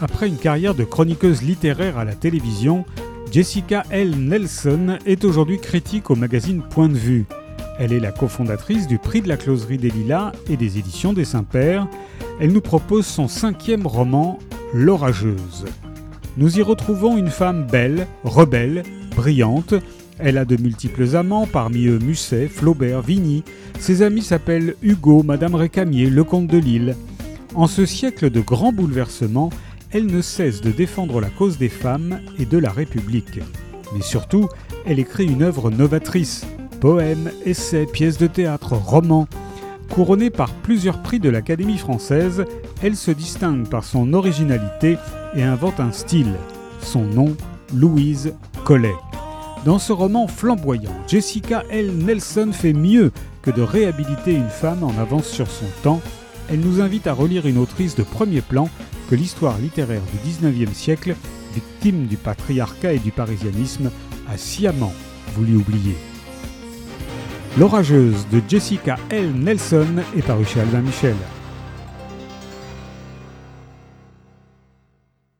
Après une carrière de chroniqueuse littéraire à la télévision, Jessica L. Nelson est aujourd'hui critique au magazine Point de vue. Elle est la cofondatrice du prix de la closerie des Lilas et des éditions des Saints-Pères. Elle nous propose son cinquième roman, L'Orageuse. Nous y retrouvons une femme belle, rebelle, brillante. Elle a de multiples amants, parmi eux Musset, Flaubert, Vigny. Ses amis s'appellent Hugo, Madame Récamier, le comte de Lille. En ce siècle de grands bouleversements, elle ne cesse de défendre la cause des femmes et de la République. Mais surtout, elle écrit une œuvre novatrice. Poèmes, essais, pièces de théâtre, romans. Couronnée par plusieurs prix de l'Académie française, elle se distingue par son originalité et invente un style. Son nom, Louise Collet. Dans ce roman flamboyant, Jessica L. Nelson fait mieux que de réhabiliter une femme en avance sur son temps. Elle nous invite à relire une autrice de premier plan que l'histoire littéraire du XIXe siècle, victime du patriarcat et du parisianisme, a sciemment voulu oublier. L'orageuse de Jessica L. Nelson est parue chez Albin Michel.